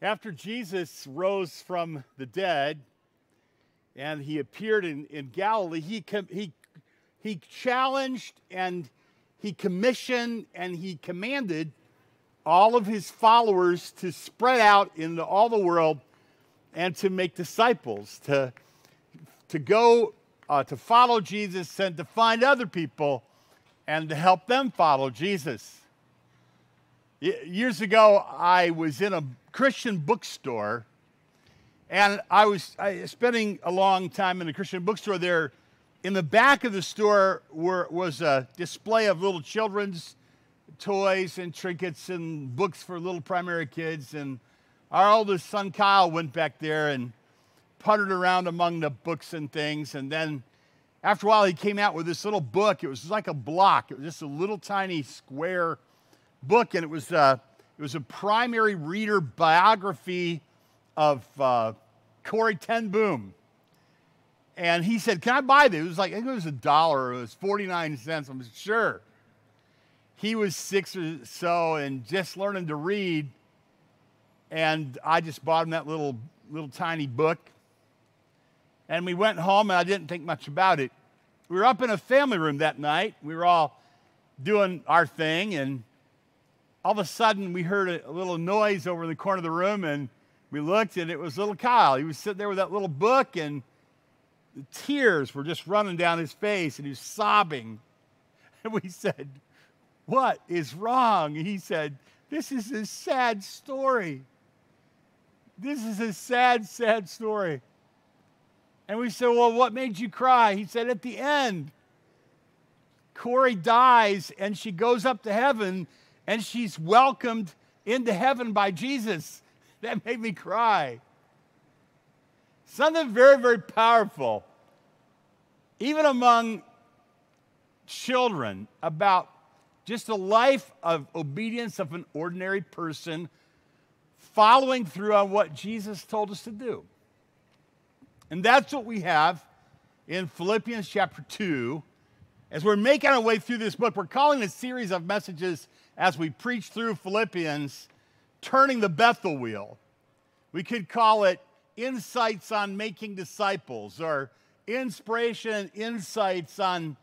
After Jesus rose from the dead and he appeared in, in Galilee, he, he, he challenged and he commissioned and he commanded all of his followers to spread out into all the world and to make disciples, to, to go uh, to follow Jesus and to find other people and to help them follow Jesus. Years ago, I was in a Christian bookstore, and I was spending a long time in a Christian bookstore there. In the back of the store were, was a display of little children's toys and trinkets and books for little primary kids. And our oldest son, Kyle, went back there and puttered around among the books and things. And then after a while, he came out with this little book. It was like a block, it was just a little tiny square book, and it was, uh, it was a primary reader biography of uh, Corrie Ten Boom. And he said, Can I buy this? It was like, I think it was a dollar, it was 49 cents. I'm sure. He was six or so and just learning to read. And I just bought him that little, little tiny book. And we went home, and I didn't think much about it. We were up in a family room that night. We were all doing our thing, and all of a sudden we heard a, little noise over in the corner of the room and we looked and it was little Kyle. He was sitting there with that little book and the tears were just running down his face and he was sobbing. And we said, What is wrong? And he said, This is a sad story. This is a sad, sad story. And we said, Well, what made you cry? He said, At the end, Corrie dies and she goes up to heaven and she's welcomed into heaven by Jesus. That made me cry. Something very, very powerful, even among children, about just a life of obedience of an ordinary person following through on what Jesus told us to do. And that's what we have in Philippians chapter 2. As we're making our way through this book, we're calling a series of messages as we preach through Philippians, turning the Bethel wheel. We could call it insights on making disciples or inspiration insights on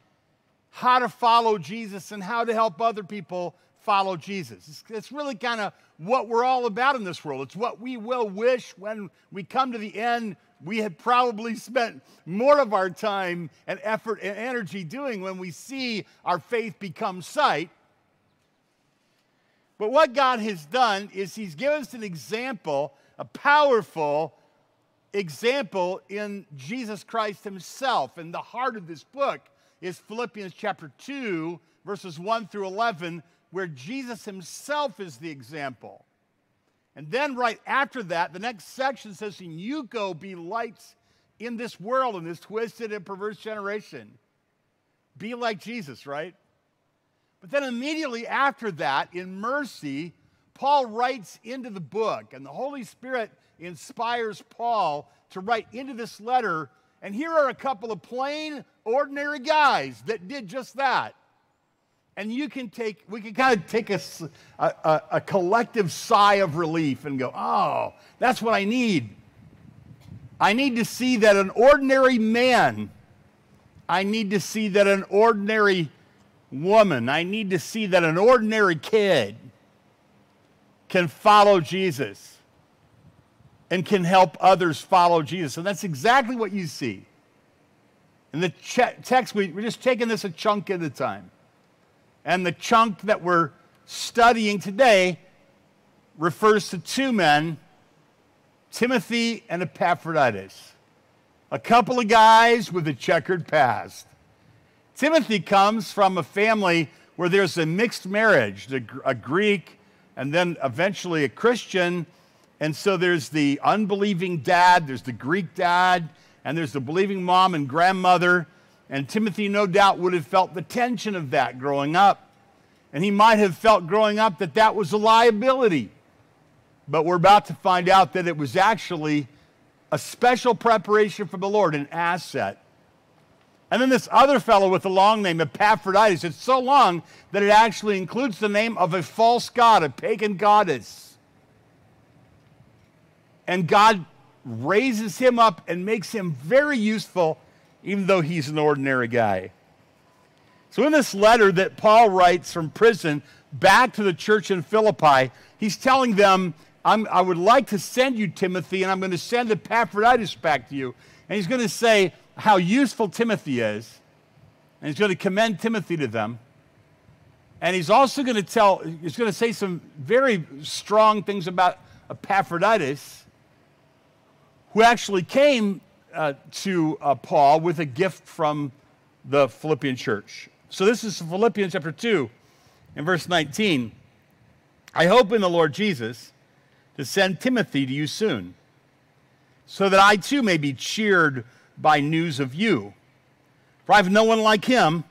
how to follow Jesus and how to help other people follow Jesus. It's, it's really kind of what we're all about in this world. It's what we will wish when we come to the end we had probably spent more of our time and effort and energy doing when we see our faith become sight but what God has done is He's given us an example, a powerful example in Jesus Christ Himself. And the heart of this book is Philippians chapter 2, verses 1 through 11, where Jesus Himself is the example. And then right after that, the next section says, And you go be lights in this world, in this twisted and perverse generation. Be like Jesus, right? But then immediately after that, in mercy, Paul writes into the book, and the Holy Spirit inspires Paul to write into this letter. And here are a couple of plain, ordinary guys that did just that. And you can take, we can kind of take a, a, a collective sigh of relief and go, oh, that's what I need. I need to see that an ordinary man, I need to see that an ordinary woman. I need to see that an ordinary kid can follow Jesus and can help others follow Jesus. And that's exactly what you see. In the text, we, we're just taking this a chunk at a time. And the chunk that we're studying today refers to two men, Timothy and Epaphroditus, a couple of guys with a checkered past. Timothy comes from a family where there's a mixed marriage, a Greek and then eventually a Christian. And so there's the unbelieving dad, there's the Greek dad, and there's the believing mom and grandmother. And Timothy, no doubt, would have felt the tension of that growing up. And he might have felt growing up that that was a liability. But we're about to find out that it was actually a special preparation from the Lord, an asset. And then this other fellow with the long name, Epaphroditus, it's so long that it actually includes the name of a false god, a pagan goddess. And God raises him up and makes him very useful, even though he's an ordinary guy. So, in this letter that Paul writes from prison back to the church in Philippi, he's telling them, i would like to send you Timothy, and I'm going to send Epaphroditus back to you. And he's going to say how useful Timothy is, and he's going to commend Timothy to them. And he's also going to tell, he's going to say some very strong things about Epaphroditus, who actually came uh, to uh, Paul with a gift from the Philippian church. So this is Philippians chapter 2 and verse 19. I hope in the Lord Jesus to send Timothy to you soon, so that I too may be cheered by news of you. For I have no one like him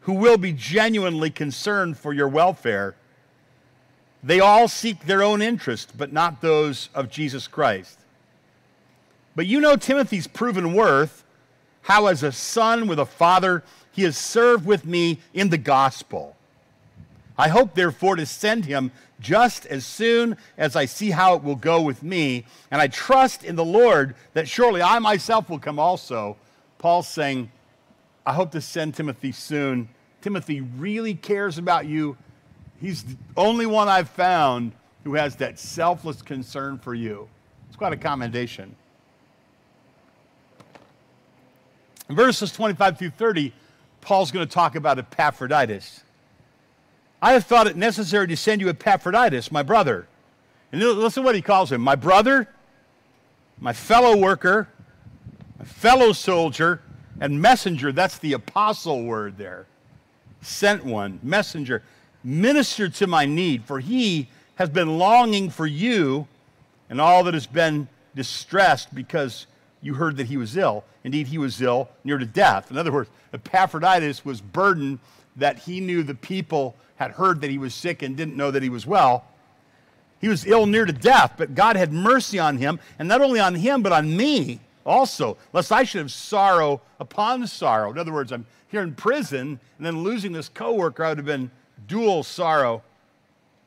who will be genuinely concerned for your welfare. They all seek their own interest, but not those of Jesus Christ. But you know Timothy's proven worth, how as a son with a father he has served with me in the gospel. I hope, therefore, to send him just as soon as I see how it will go with me, and I trust in the Lord that surely I myself will come also. Paul's saying, I hope to send Timothy soon Timothy really cares about you. He's the only one I've found who has that selfless concern for you. It's quite a commendation. In verses 25 through 30, Paul's going to talk about Epaphroditus. I have thought it necessary to send you Epaphroditus, my brother. And listen what he calls him my brother, my fellow worker, my fellow soldier, and messenger. That's the apostle word there sent one, messenger, minister to my need, for he has been longing for you and all that has been distressed because you heard that he was ill. Indeed, he was ill, near to death. In other words, Epaphroditus was burdened that he knew the people had heard that he was sick and didn't know that he was well. He was ill near to death, but God had mercy on him, and not only on him, but on me also, lest I should have sorrow upon sorrow. In other words, I'm here in prison, and then losing this coworker, I would have been dual sorrow.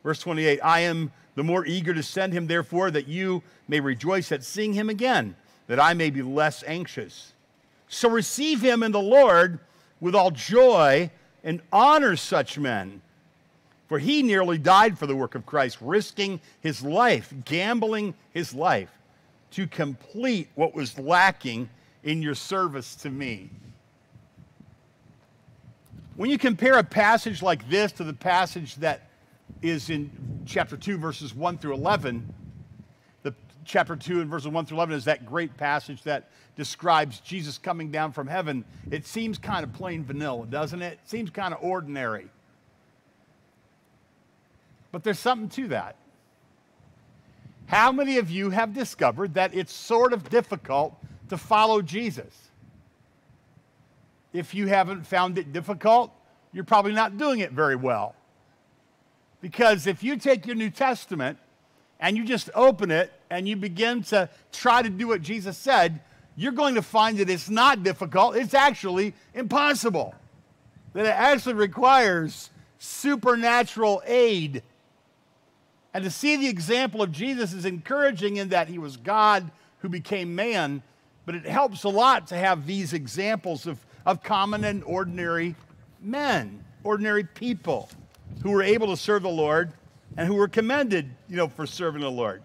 Verse 28 I am the more eager to send him, therefore, that you may rejoice at seeing him again, that I may be less anxious. So receive him in the Lord with all joy and honor such men. For he nearly died for the work of Christ, risking his life, gambling his life to complete what was lacking in your service to me. When you compare a passage like this to the passage that is in chapter 2, verses 1 through 11, the chapter 2 and verses 1 through 11 is that great passage that describes Jesus coming down from heaven. It seems kind of plain vanilla, doesn't it? It seems kind of ordinary. But there's something to that. How many of you have discovered that it's sort of difficult to follow Jesus? If you haven't found it difficult, you're probably not doing it very well. Because if you take your New Testament and you just open it and you begin to try to do what Jesus said, you're going to find that it's not difficult, it's actually impossible. That it actually requires supernatural aid. And to see the example of Jesus is encouraging in that he was God who became man, but it helps a lot to have these examples of of common and ordinary men, ordinary people who were able to serve the Lord and who were commended, you know, for serving the Lord.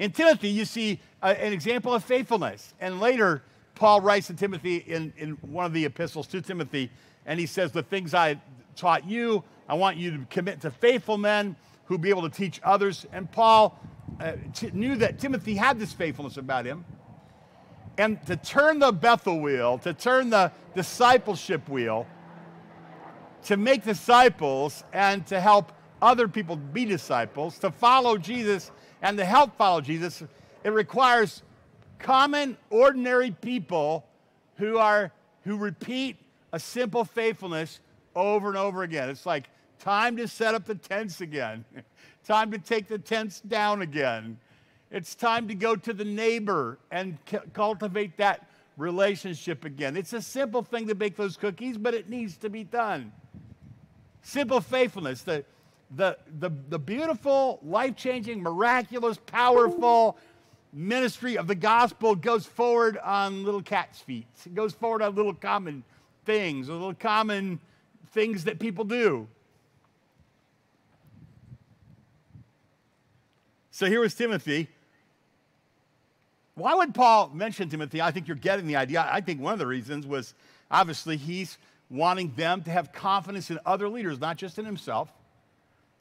In Timothy, you see uh, an example of faithfulness. And later, Paul writes to Timothy in, in one of the epistles to Timothy, and he says, The things I taught you, I want you to commit to faithful men who be able to teach others. And Paul uh, t- knew that Timothy had this faithfulness about him and to turn the Bethel wheel, to turn the discipleship wheel, to make disciples and to help other people be disciples, to follow Jesus and to help follow Jesus, it requires common, ordinary people who are who repeat a simple faithfulness over and over again. It's like time to set up the tents again, time to take the tents down again. It's time to go to the neighbor and cultivate that relationship again. It's a simple thing to bake those cookies, but it needs to be done. Simple faithfulness. The, the, the, the beautiful, life changing, miraculous, powerful ministry of the gospel goes forward on little cat's feet. It goes forward on little common things, little common things that people do. So here was Timothy. Why would Paul mention Timothy? I think you're getting the idea. I think one of the reasons was obviously he's wanting them to have confidence in other leaders, not just in himself.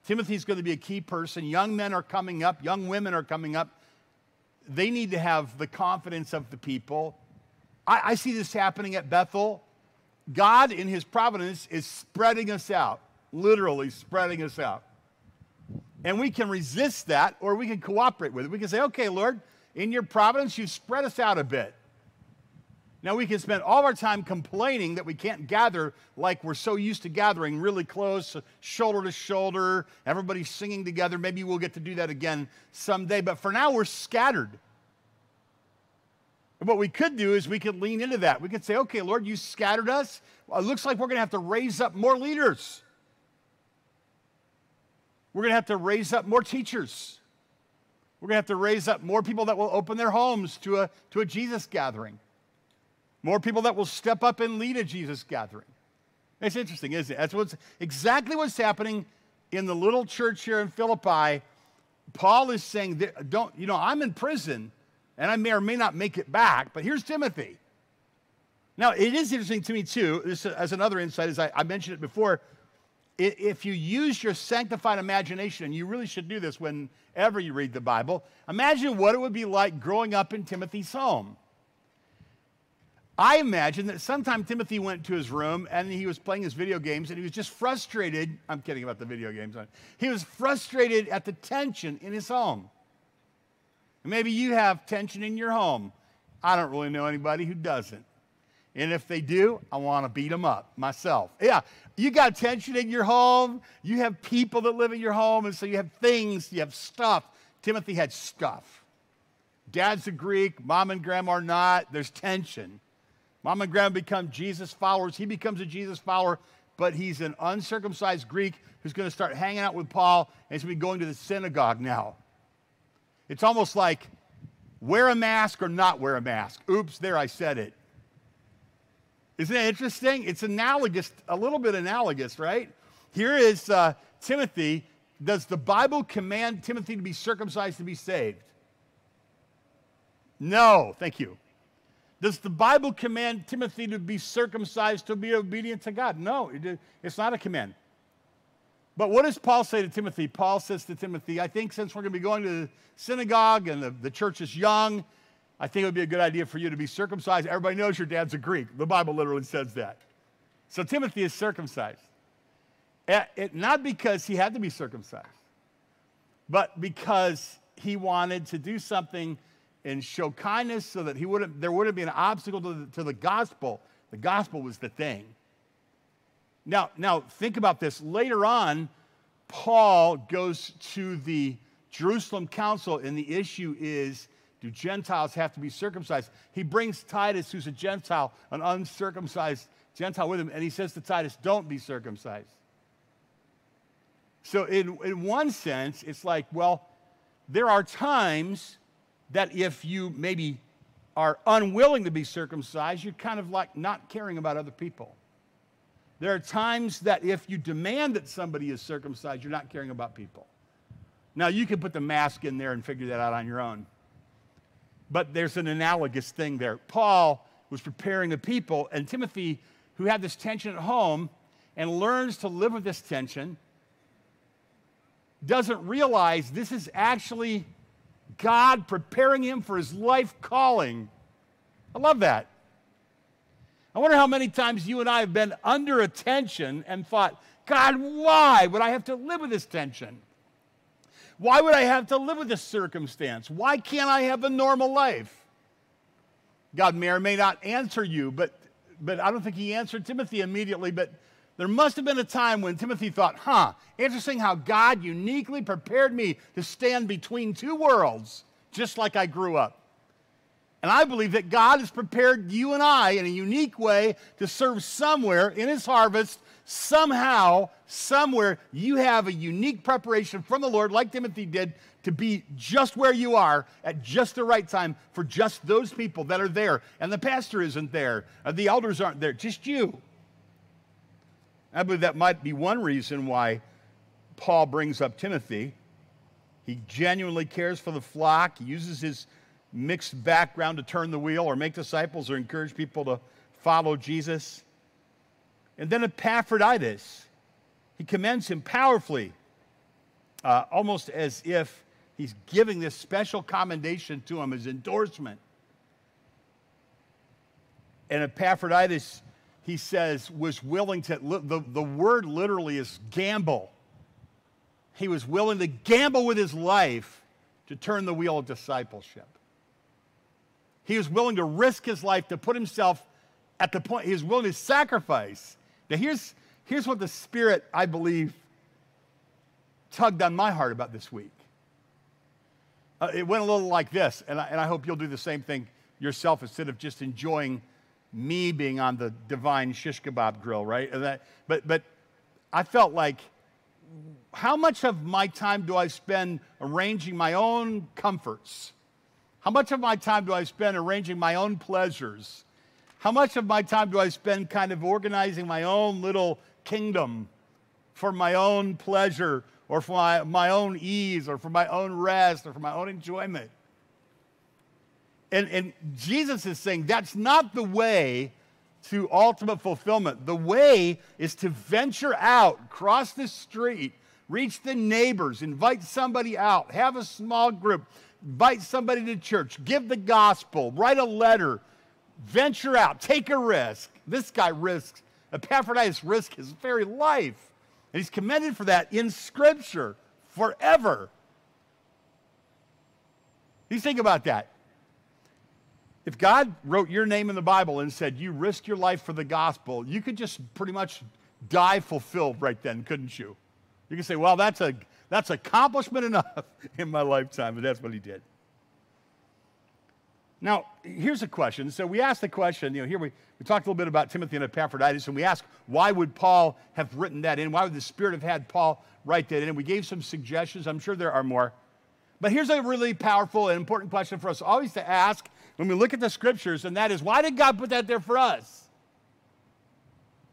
Timothy's going to be a key person. Young men are coming up, young women are coming up. They need to have the confidence of the people. I, I see this happening at Bethel. God, in his providence, is spreading us out, literally spreading us out. And we can resist that or we can cooperate with it. We can say, okay, Lord, in your providence, you've spread us out a bit. Now, we can spend all our time complaining that we can't gather like we're so used to gathering really close, shoulder to shoulder, everybody singing together. Maybe we'll get to do that again someday, but for now, we're scattered. And what we could do is we could lean into that. We could say, okay, Lord, you scattered us. It looks like we're going to have to raise up more leaders. We're going to have to raise up more teachers. We're going to have to raise up more people that will open their homes to a, to a Jesus gathering. More people that will step up and lead a Jesus gathering. It's interesting, isn't it? That's what's exactly what's happening in the little church here in Philippi. Paul is saying, don't, you know, I'm in prison and I may or may not make it back, but here's Timothy. Now, it is interesting to me, too, this, as another insight, as I, I mentioned it before, if you use your sanctified imagination, and you really should do this whenever you read the Bible, imagine what it would be like growing up in Timothy's home. I imagine that sometime Timothy went to his room and he was playing his video games and he was just frustrated. I'm kidding about the video games. He was frustrated at the tension in his home. Maybe you have tension in your home. I don't really know anybody who doesn't. And if they do, I want to beat them up myself. Yeah, you got tension in your home. You have people that live in your home, and so you have things, you have stuff. Timothy had stuff. Dad's a Greek, mom and grandma are not. There's tension. Mom and grandma become Jesus followers. He becomes a Jesus follower, but he's an uncircumcised Greek who's going to start hanging out with Paul, and he's going to be going to the synagogue now. It's almost like wear a mask or not wear a mask. Oops, there I said it. Isn't that interesting? It's analogous, a little bit analogous, right? Here is uh, Timothy. Does the Bible command Timothy to be circumcised to be saved? No, thank you. Does the Bible command Timothy to be circumcised to be obedient to God? No, it's not a command. But what does Paul say to Timothy? Paul says to Timothy, I think since we're going to be going to the synagogue and the, the church is young, I think it would be a good idea for you to be circumcised. Everybody knows your dad's a Greek. The Bible literally says that. So Timothy is circumcised. It, not because he had to be circumcised, but because he wanted to do something and show kindness so that he wouldn't, there wouldn't be an obstacle to the, to the gospel. The gospel was the thing. Now, now, think about this. Later on, Paul goes to the Jerusalem council, and the issue is do Gentiles have to be circumcised? He brings Titus, who's a Gentile, an uncircumcised Gentile, with him, and he says to Titus, Don't be circumcised. So, in, in one sense, it's like, well, there are times that if you maybe are unwilling to be circumcised, you're kind of like not caring about other people. There are times that if you demand that somebody is circumcised, you're not caring about people. Now, you can put the mask in there and figure that out on your own. But there's an analogous thing there. Paul was preparing the people, and Timothy, who had this tension at home and learns to live with this tension, doesn't realize this is actually God preparing him for his life calling. I love that. I wonder how many times you and I have been under attention and thought, God, why would I have to live with this tension? Why would I have to live with this circumstance? Why can't I have a normal life? God may or may not answer you, but, but I don't think he answered Timothy immediately. But there must have been a time when Timothy thought, huh, interesting how God uniquely prepared me to stand between two worlds, just like I grew up. And I believe that God has prepared you and I in a unique way to serve somewhere in His harvest. Somehow, somewhere, you have a unique preparation from the Lord, like Timothy did, to be just where you are at just the right time for just those people that are there. And the pastor isn't there, uh, the elders aren't there, just you. I believe that might be one reason why Paul brings up Timothy. He genuinely cares for the flock, he uses his mixed background to turn the wheel or make disciples or encourage people to follow Jesus. And then Epaphroditus, he commends him powerfully, uh, almost as if he's giving this special commendation to him as endorsement. And Epaphroditus, he says, was willing to, the, the word literally is gamble. He was willing to gamble with his life to turn the wheel of discipleship. He was willing to risk his life to put himself at the point, he was willing to sacrifice. Now, here's, here's what the Spirit, I believe, tugged on my heart about this week. Uh, it went a little like this, and I, and I hope you'll do the same thing yourself instead of just enjoying me being on the divine shish kebab grill, right? That, but, but I felt like, how much of my time do I spend arranging my own comforts? How much of my time do I spend arranging my own pleasures? How much of my time do I spend kind of organizing my own little kingdom for my own pleasure or for my, my own ease or for my own rest or for my own enjoyment? And, and Jesus is saying that's not the way to ultimate fulfillment. The way is to venture out, cross the street, reach the neighbors, invite somebody out, have a small group, invite somebody to church, give the gospel, write a letter, venture out, take a risk. This guy risks, Epaphroditus risked his very life. And he's commended for that in Scripture forever. You think about that. If God wrote your name in the Bible and said you risk your life for the gospel, you could just pretty much die fulfilled right then, couldn't you? You could say, well, that's a that's accomplishment enough in my lifetime, but that's what he did. Now, here's a question. So we asked the question, you know, here we, we talked a little bit about Timothy and Epaphroditus, and we asked, why would Paul have written that in? Why would the Spirit have had Paul write that in? And we gave some suggestions. I'm sure there are more. But here's a really powerful and important question for us always to ask when we look at the scriptures, and that is, why did God put that there for us?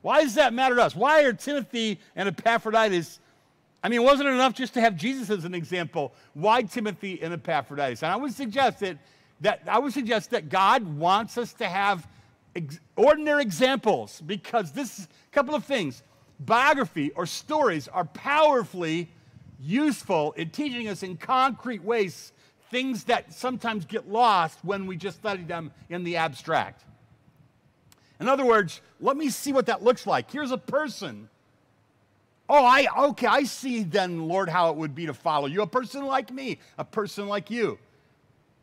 Why does that matter to us? Why are Timothy and Epaphroditus I mean, wasn't it enough just to have Jesus as an example? Why Timothy and Epaphroditus? And I would suggest that, that I would suggest that God wants us to have ex- ordinary examples because this a couple of things. Biography or stories are powerfully useful in teaching us in concrete ways things that sometimes get lost when we just study them in the abstract. In other words, let me see what that looks like. Here's a person Oh, I okay, I see then, Lord, how it would be to follow you. A person like me, a person like you.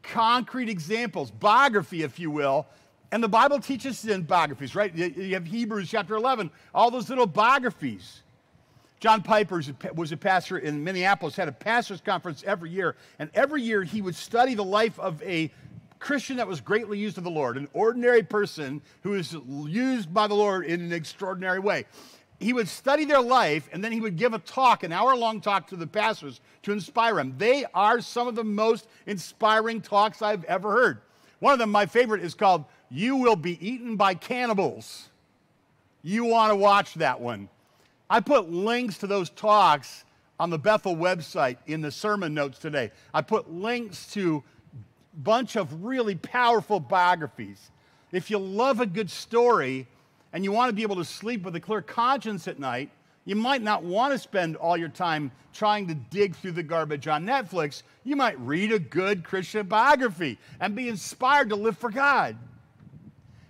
Concrete examples, biography, if you will. And the Bible teaches in biographies, right? You have Hebrews chapter 11, all those little biographies. John Piper was a pastor in Minneapolis, had a pastor's conference every year, and every year he would study the life of a Christian that was greatly used of the Lord, an ordinary person who was used by the Lord in an extraordinary way he would study their life and then he would give a talk, an hour long talk to the pastors to inspire them. They are some of the most inspiring talks I've ever heard. One of them, my favorite, is called You Will Be Eaten by Cannibals. You want to watch that one. I put links to those talks on the Bethel website in the sermon notes today. I put links to a bunch of really powerful biographies. If you love a good story, and you want to be able to sleep with a clear conscience at night, you might not want to spend all your time trying to dig through the garbage on Netflix. You might read a good Christian biography and be inspired to live for God.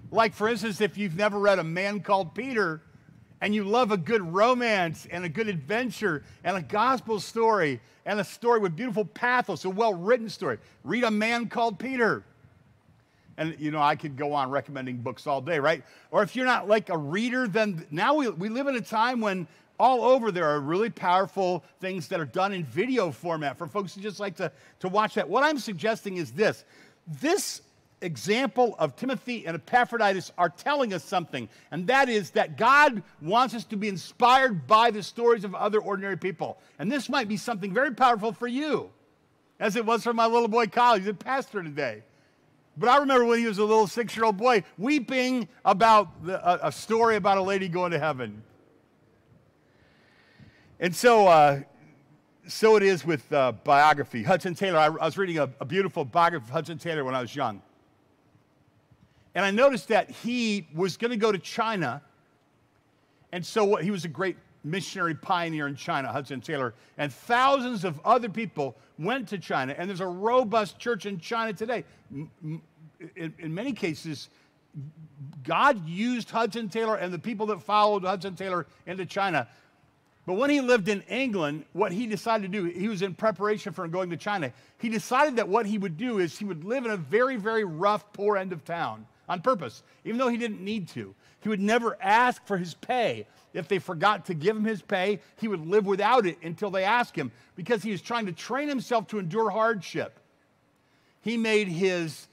Like, for instance, if you've never read A Man Called Peter and you love a good romance and a good adventure and a gospel story and a story with beautiful pathos, a well written story, read A Man Called Peter. And, you know, I could go on recommending books all day, right? Or if you're not like a reader, then now we, we live in a time when all over there are really powerful things that are done in video format for folks who just like to, to watch that. What I'm suggesting is this this example of Timothy and Epaphroditus are telling us something, and that is that God wants us to be inspired by the stories of other ordinary people. And this might be something very powerful for you, as it was for my little boy Kyle. He's a pastor today. But I remember when he was a little six year old boy weeping about the, a, a, story about a lady going to heaven. And so, uh, so it is with uh, biography. Hudson Taylor, I, I was reading a, a beautiful biography of Hudson Taylor when I was young. And I noticed that he was going to go to China. And so he was a great missionary pioneer in China, Hudson Taylor. And thousands of other people went to China. And there's a robust church in China today. In, in many cases, God used Hudson Taylor and the people that followed Hudson Taylor into China but when he lived in England, what he decided to do, he was in preparation for going to China. He decided that what he would do is he would live in a very, very rough, poor end of town on purpose, even though he didn't need to. He would never ask for his pay. If they forgot to give him his pay, he would live without it until they asked him because he was trying to train himself to endure hardship. He made his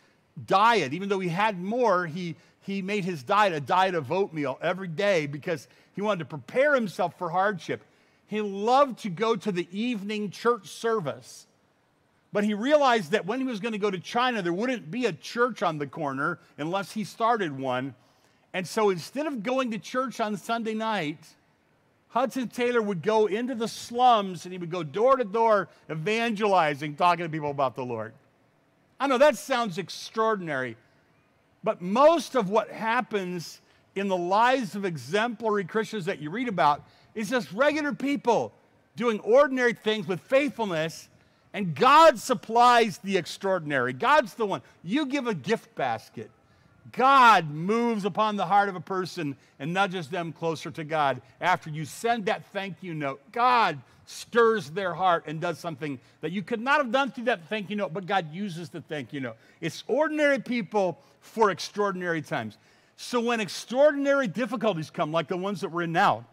diet, even though he had more, he, he made his diet a diet of oatmeal every day because he wanted to prepare himself for hardship. He loved to go to the evening church service. But he realized that when he was going to go to China, there wouldn't be a church on the corner unless he started one. And so instead of going to church on Sunday night, Hudson Taylor would go into the slums and he would go door to door evangelizing, talking to people about the Lord. I know that sounds extraordinary, but most of what happens in the lives of exemplary Christians that you read about is just regular people doing ordinary things with faithfulness, and God supplies the extraordinary. God's the one. You give a gift basket. God moves upon the heart of a person and nudges them closer to God. After you send that thank you note, God stirs their heart and does something that you could not have done through that thank you note, but God uses the thank you note. It's ordinary people for extraordinary times. So when extraordinary difficulties come, like the ones that we're in now,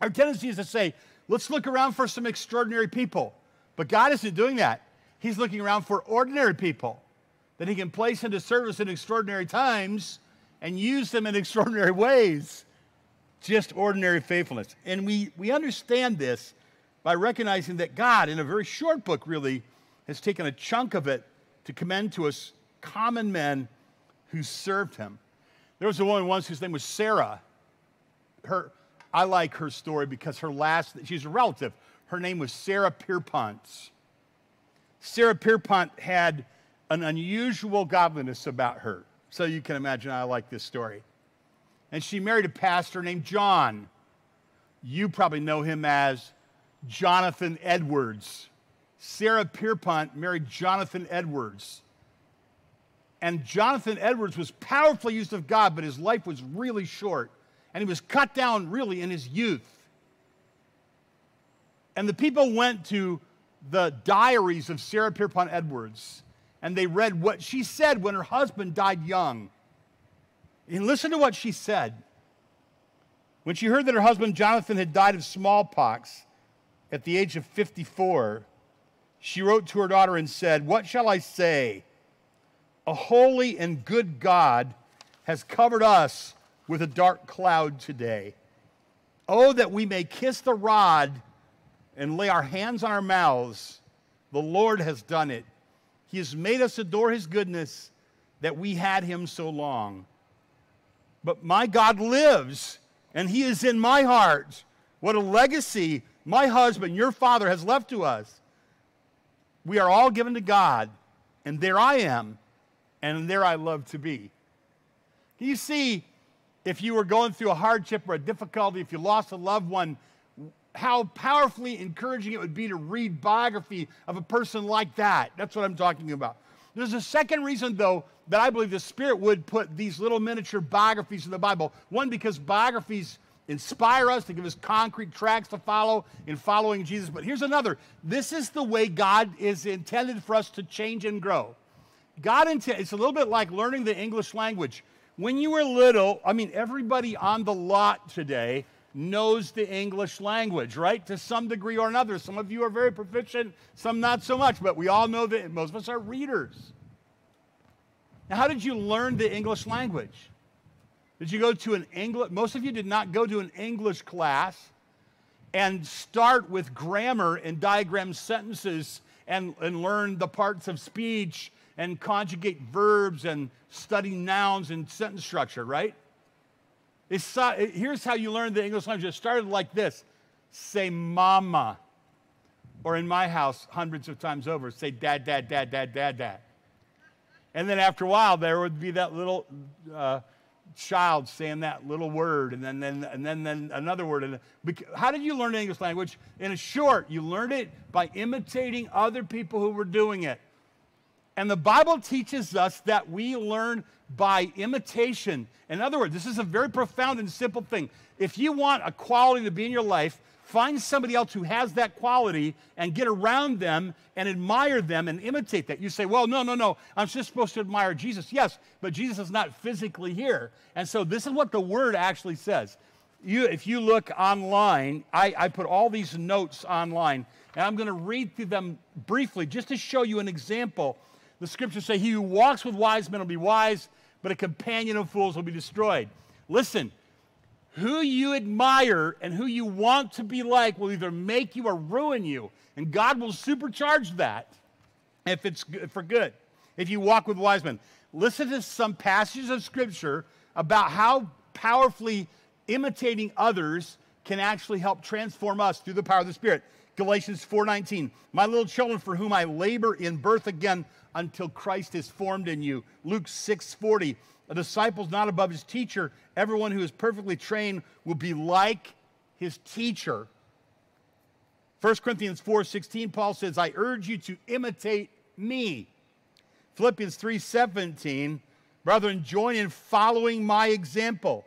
our tendency is to say, let's look around for some extraordinary people. But God isn't doing that. He's looking around for ordinary people that He can place into service in extraordinary times and use them in extraordinary ways. Just ordinary faithfulness. And we, we understand this by recognizing that God, in a very short book, really, has taken a chunk of it to commend to us common men who served Him. There was a woman once whose name was Sarah. Her, I like her story because her last, she's a relative. Her name was Sarah Pierpont. Sarah Pierpont had an unusual godliness about her. So you can imagine I like this story. And she married a pastor named John. You probably know him as Jonathan Edwards. Sarah Pierpont married Jonathan Edwards. And Jonathan Edwards was powerfully used of God, but his life was really short and he was cut down really in his youth. And the people went to the diaries of Sarah Pierpont Edwards and they read what she said when her husband died young. And listen to what she said. When she heard that her husband Jonathan had died of smallpox at the age of 54, she wrote to her daughter and said, What shall I say? A holy and good God has covered us with a dark cloud today. Oh, that we may kiss the rod and lay our hands on our mouths. The Lord has done it. He has made us adore his goodness that we had him so long. But my God lives, and he is in my heart. What a legacy my husband, your father, has left to us. We are all given to God, and there I am, and there I love to be. Can you see if you were going through a hardship or a difficulty, if you lost a loved one, how powerfully encouraging it would be to read biography of a person like that. That's what I'm talking about. There's a second reason, though, that I believe the Spirit would put these little miniature biographies in the Bible. One, because biographies inspire us to give us concrete tracks to follow in following Jesus. But here's another this is the way God is intended for us to change and grow. God intended, it's a little bit like learning the English language. When you were little, I mean, everybody on the lot today knows the English language, right? To some degree or another. Some of you are very proficient, some not so much, but we all know that most of us are readers. Now, how did you learn the English language? Did you go to an English? Most of you did not go to an English class and start with grammar and diagram sentences and, and learn the parts of speech and conjugate verbs and study nouns and sentence structure, right? It's, here's how you learn the English language. It started like this say mama. Or in my house, hundreds of times over, say dad, dad, dad, dad, dad, dad. And then after a while, there would be that little uh, child saying that little word, and then, then, and then, then another word. And how did you learn English language? In a short, you learned it by imitating other people who were doing it. And the Bible teaches us that we learn by imitation. In other words, this is a very profound and simple thing. If you want a quality to be in your life, find somebody else who has that quality and get around them and admire them and imitate that. You say, well, no, no, no, I'm just supposed to admire Jesus. Yes, but Jesus is not physically here. And so this is what the word actually says. You, if you look online, I, I put all these notes online, and I'm going to read through them briefly just to show you an example the scriptures say, He who walks with wise men will be wise, but a companion of fools will be destroyed. Listen, who you admire and who you want to be like will either make you or ruin you. And God will supercharge that if it's for good, if you walk with wise men. Listen to some passages of scripture about how powerfully imitating others can actually help transform us through the power of the Spirit. Galatians 4:19. My little children for whom I labor in birth again until Christ is formed in you. Luke 6:40. A disciple is not above his teacher. Everyone who is perfectly trained will be like his teacher. 1 Corinthians 4:16 Paul says, "I urge you to imitate me." Philippians 3:17, brethren, join in following my example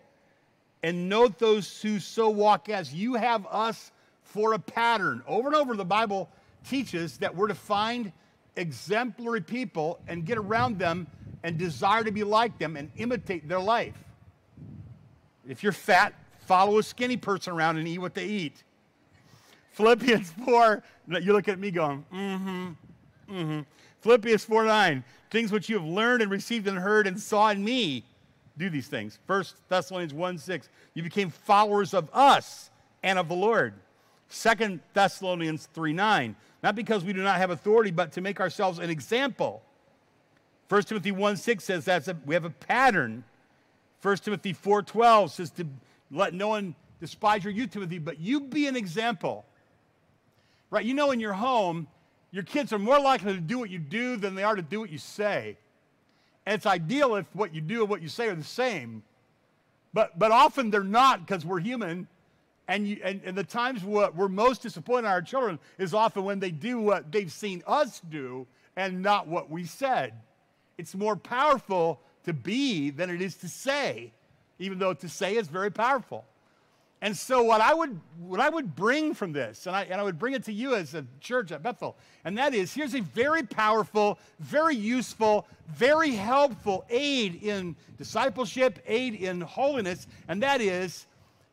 and note those who so walk as you have us for a pattern. Over and over, the Bible teaches that we're to find exemplary people and get around them and desire to be like them and imitate their life. If you're fat, follow a skinny person around and eat what they eat. Philippians 4, you look at me going, mm hmm, mm hmm. Philippians 4 9, things which you have learned and received and heard and saw in me, do these things. First Thessalonians 1 6, you became followers of us and of the Lord. Second Thessalonians 3 9, not because we do not have authority, but to make ourselves an example. 1 Timothy 1 6 says that we have a pattern. 1 Timothy 4 12 says to let no one despise your youth, Timothy, but you be an example. Right? You know, in your home, your kids are more likely to do what you do than they are to do what you say. And it's ideal if what you do and what you say are the same. But, but often they're not because we're human and, you, and, and the times what we're most disappointed in our children is often when they do what they've seen us do and not what we said. It's more powerful to be than it is to say, even though to say is very powerful. And so what I would what I would bring from this, and I, and I would bring it to you as a church at Bethel, and that is here's a very powerful, very useful, very helpful aid in discipleship, aid in holiness, and that is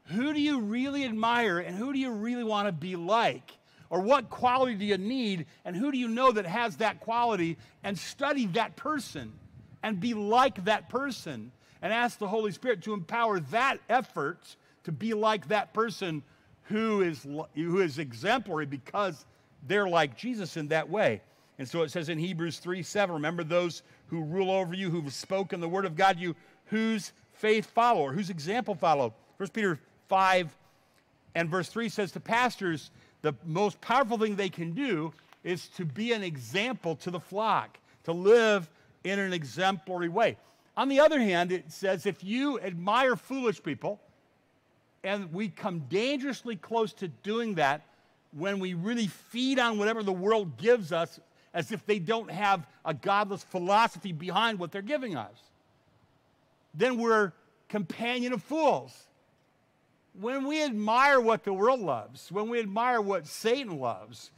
who do you really admire and who do you really want to be like? Or what quality do you need and who do you know that has that quality? And study that person and be like that person and ask the Holy Spirit to empower that effort to be like that person who is, who is exemplary because they're like Jesus in that way. And so it says in Hebrews 3 7, remember those who rule over you, who've spoken the word of God, you whose faith follow, or whose example follow. 1 Peter 5 and verse 3 says to pastors, the most powerful thing they can do is to be an example to the flock, to live in an exemplary way. On the other hand, it says if you admire foolish people, and we come dangerously close to doing that when we really feed on whatever the world gives us as if they don't have a godless philosophy behind what they're giving us. Then we're companion of fools when we admire what the world loves, when we admire what Satan loves,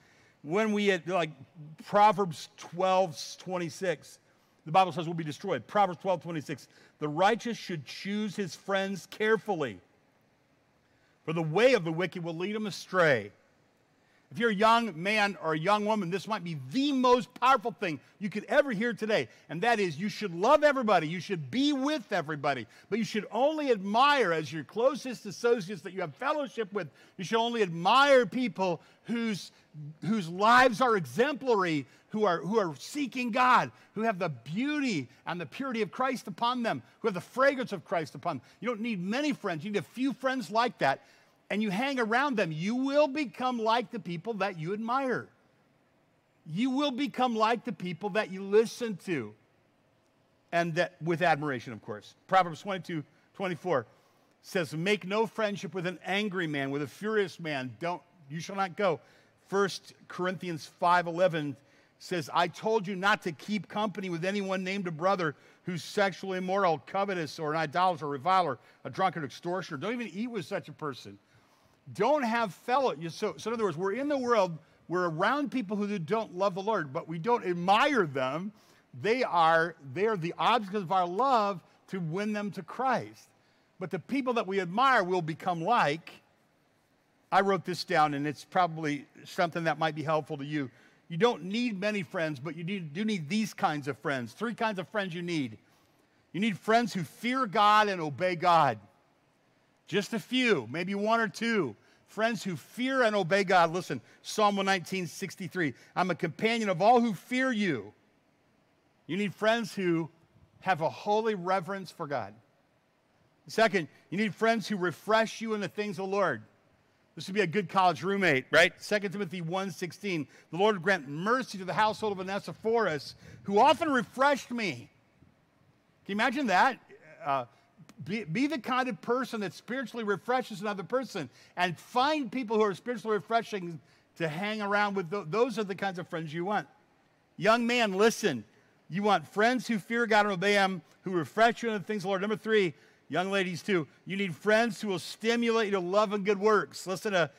when we, like Proverbs 12, 26, the Bible says we'll be destroyed. Proverbs 12, 26, the righteous should choose his friends carefully, for the way of the wicked will lead him astray. If you're a young man or a young woman, this might be the most powerful thing you could ever hear today. And that is, you should love everybody. You should be with everybody. But you should only admire, as your closest associates that you have fellowship with, you should only admire people whose, whose lives are exemplary, who are, who are seeking God, who have the beauty and the purity of Christ upon them, who have the fragrance of Christ upon them. You don't need many friends, you need a few friends like that and you hang around them, you will become like the people that you admire. You will become like the people that you listen to. And that with admiration, of course. Proverbs 22 24 says, Make no friendship with an angry man, with a furious man. Don't, you shall not go. 1 Corinthians 5 11 says, I told you not to keep company with anyone named a brother who's sexually immoral, covetous, or an idolater, reviler, a drunkard, extortioner. Don't even eat with such a person don't have fellow. So, so in other words, we're in the world, we're around people who don't love the Lord, but we don't admire them. They are, they are the objects of our love to win them to Christ. But the people that we admire will become like. I wrote this down, and it's probably something that might be helpful to you. You don't need many friends, but you do need these kinds of friends. Three kinds of friends you need. You need friends who fear God and obey God. Just a few, maybe one or two. Friends who fear and obey God. Listen, Psalm 119, 63. I'm a companion of all who fear you. You need friends who have a holy reverence for God. Second, you need friends who refresh you in the things of the Lord. This would be a good college roommate, right? 2 Timothy 1.16. The Lord grant mercy to the household of Onesiphorus, who often refreshed me. Can you imagine that? Uh, be, be the kind of person that spiritually refreshes another person and find people who are spiritually refreshing to hang around with. Th- those are the kinds of friends you want. Young man, listen. You want friends who fear God and obey Him, who refresh you in the things of the Lord. Number three, young ladies too, you need friends who will stimulate you to love and good works. Listen to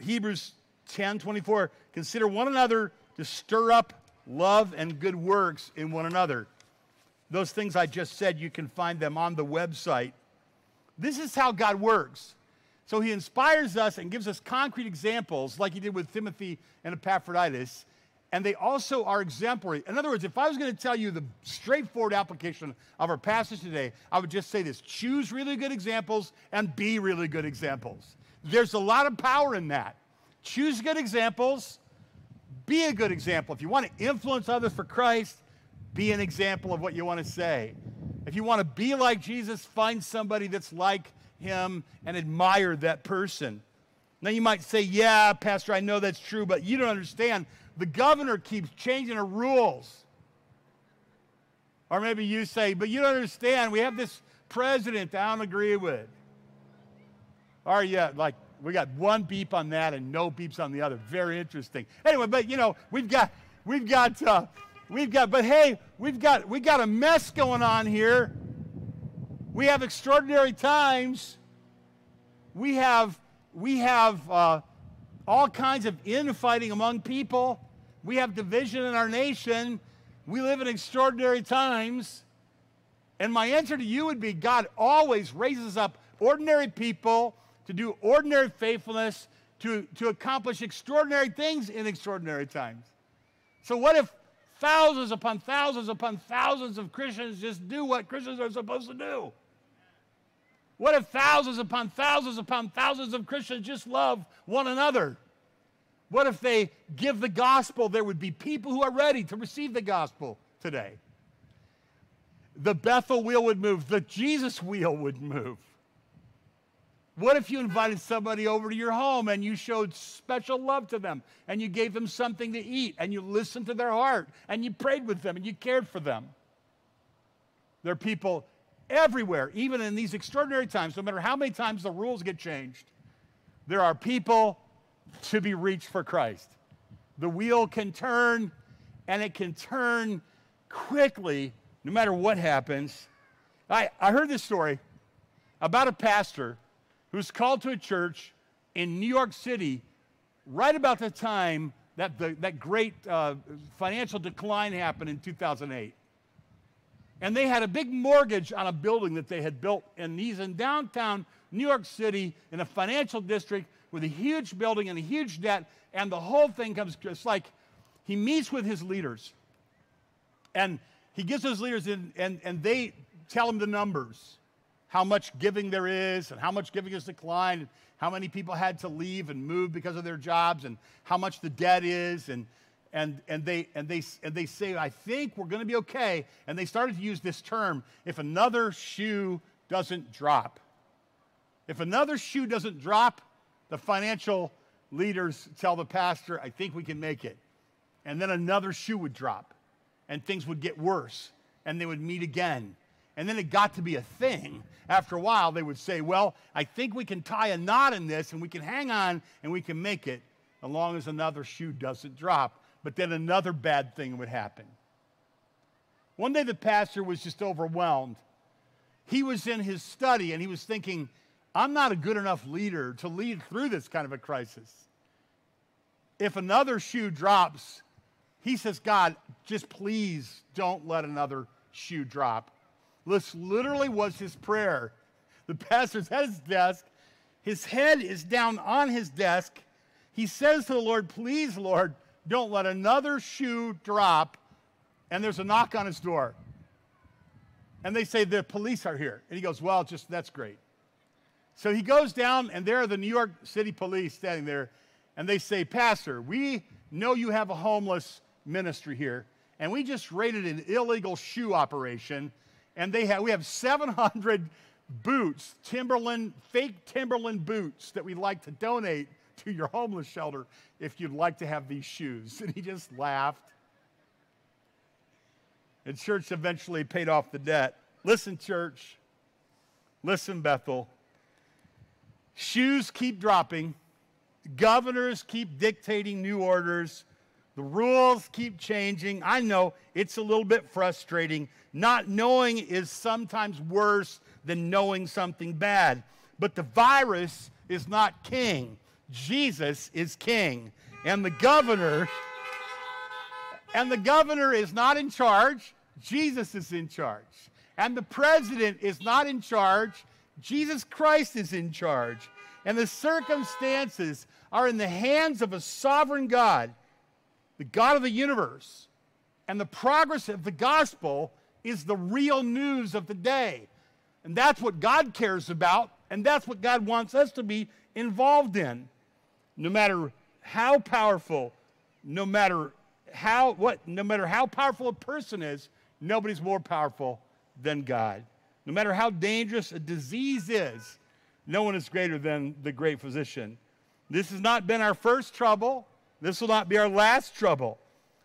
Hebrews 10 24. Consider one another to stir up love and good works in one another. Those things I just said, you can find them on the website. This is how God works. So he inspires us and gives us concrete examples, like he did with Timothy and Epaphroditus, and they also are exemplary. In other words, if I was going to tell you the straightforward application of our passage today, I would just say this choose really good examples and be really good examples. There's a lot of power in that. Choose good examples, be a good example. If you want to influence others for Christ, be an example of what you want to say. If you want to be like Jesus, find somebody that's like him and admire that person. Now you might say, Yeah, Pastor, I know that's true, but you don't understand. The governor keeps changing the rules. Or maybe you say, But you don't understand. We have this president I don't agree with. Or, yeah, like we got one beep on that and no beeps on the other. Very interesting. Anyway, but you know, we've got, we've got, uh, We've got, but hey, we've got we got a mess going on here. We have extraordinary times. We have we have uh, all kinds of infighting among people. We have division in our nation. We live in extraordinary times. And my answer to you would be God always raises up ordinary people to do ordinary faithfulness, to, to accomplish extraordinary things in extraordinary times. So, what if thousands upon thousands upon thousands of Christians just do what Christians are supposed to do? What if thousands upon thousands upon thousands of Christians just love one another? What if they give the gospel? There would be people who are ready to receive the gospel today. The Bethel wheel would move, the Jesus wheel would move. What if you invited somebody over to your home and you showed special love to them and you gave them something to eat and you listened to their heart and you prayed with them and you cared for them? There are people everywhere, even in these extraordinary times, no matter how many times the rules get changed, there are people to be reached for Christ. The wheel can turn and it can turn quickly no matter what happens. I, I heard this story about a pastor who was called to a church in New York City right about the time that the, that great uh, financial decline happened in 2008. And they had a big mortgage on a building that they had built, and he's in downtown New York City in a financial district with a huge building and a huge debt, and the whole thing comes. It's like he meets with his leaders. And he gives those leaders in, and, and they tell him the numbers how much giving there is, and how much giving has declined, and how many people had to leave and move because of their jobs, and how much the debt is. And, and, and, they, and, they, and they say, I think we're going to be okay. And they started to use this term if another shoe doesn't drop. If another shoe doesn't drop, the financial leaders tell the pastor, I think we can make it. And then another shoe would drop, and things would get worse, and they would meet again. And then it got to be a thing. After a while, they would say, Well, I think we can tie a knot in this, and we can hang on, and we can make it, as long as another shoe doesn't drop. But then another bad thing would happen. One day, the pastor was just overwhelmed. He was in his study, and he was thinking, I'm not a good enough leader to lead through this kind of a crisis. If another shoe drops, he says, God, just please don't let another shoe drop. This literally was his prayer. The pastor's at his desk. His head is down on his desk. He says to the Lord, Please, Lord, don't let another shoe drop. And there's a knock on his door. And they say, The police are here. And he goes, Well, just that's great. So he goes down, and there are the New York City police standing there, and they say, Pastor, we know you have a homeless ministry here, and we just raided an illegal shoe operation, and they have, we have 700 boots, Timberland, fake Timberland boots that we'd like to donate to your homeless shelter if you'd like to have these shoes. And he just laughed. And church eventually paid off the debt. Listen, church. Listen, Bethel. Shoes keep dropping, governors keep dictating new orders, the rules keep changing. I know it's a little bit frustrating. Not knowing is sometimes worse than knowing something bad. But the virus is not king. Jesus is king. And the governor and the governor is not in charge. Jesus is in charge. And the president is not in charge. Jesus Christ is in charge. And the circumstances are in the hands of a sovereign God, the God of the universe. And the progress of the gospel is the real news of the day. And that's what God cares about, and that's what God wants us to be involved in. No matter how powerful, no matter how what no matter how powerful a person is, nobody's more powerful than God. No matter how dangerous a disease is, no one is greater than the great physician. This has not been our first trouble. This will not be our last trouble.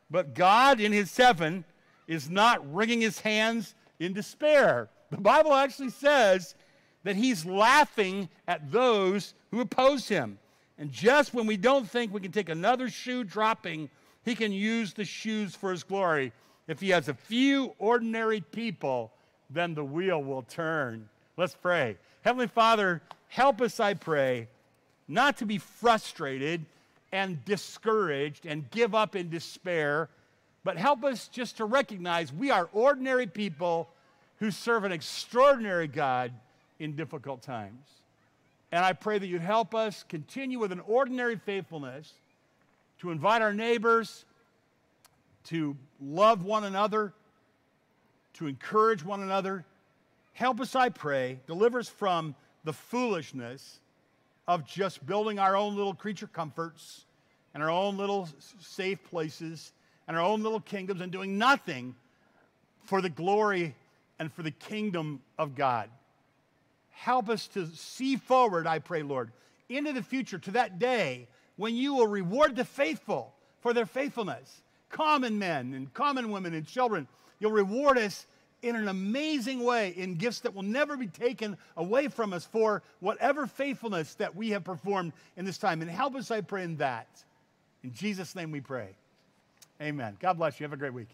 But God in his heaven is not wringing his hands in despair. The Bible actually says that he's laughing at those who oppose him. And just when we don't think we can take another shoe dropping, he can use the shoes for his glory. If he has a few ordinary people then the wheel will turn. Let's pray. Heavenly Father, help us, I pray, not to be frustrated and discouraged and give up in despair, but help us just to recognize we are ordinary people who serve an extraordinary God in difficult times. And I pray that you'd help us continue with an ordinary faithfulness to invite our neighbors, to love one another to encourage one another. Help us, I pray. Deliver us from the foolishness of just building our own little creature comforts and our own little safe places and our own little kingdoms and doing nothing for the glory and for the kingdom of God. Help us to see forward, I pray, Lord, into the future to that day when you will reward the faithful for their faithfulness. Common men and common women and children You'll reward us in an amazing way in gifts that will never be taken away from us for whatever faithfulness that we have performed in this time. And help us, I pray, in that. In Jesus' name we pray. Amen. God bless you. Have a great week.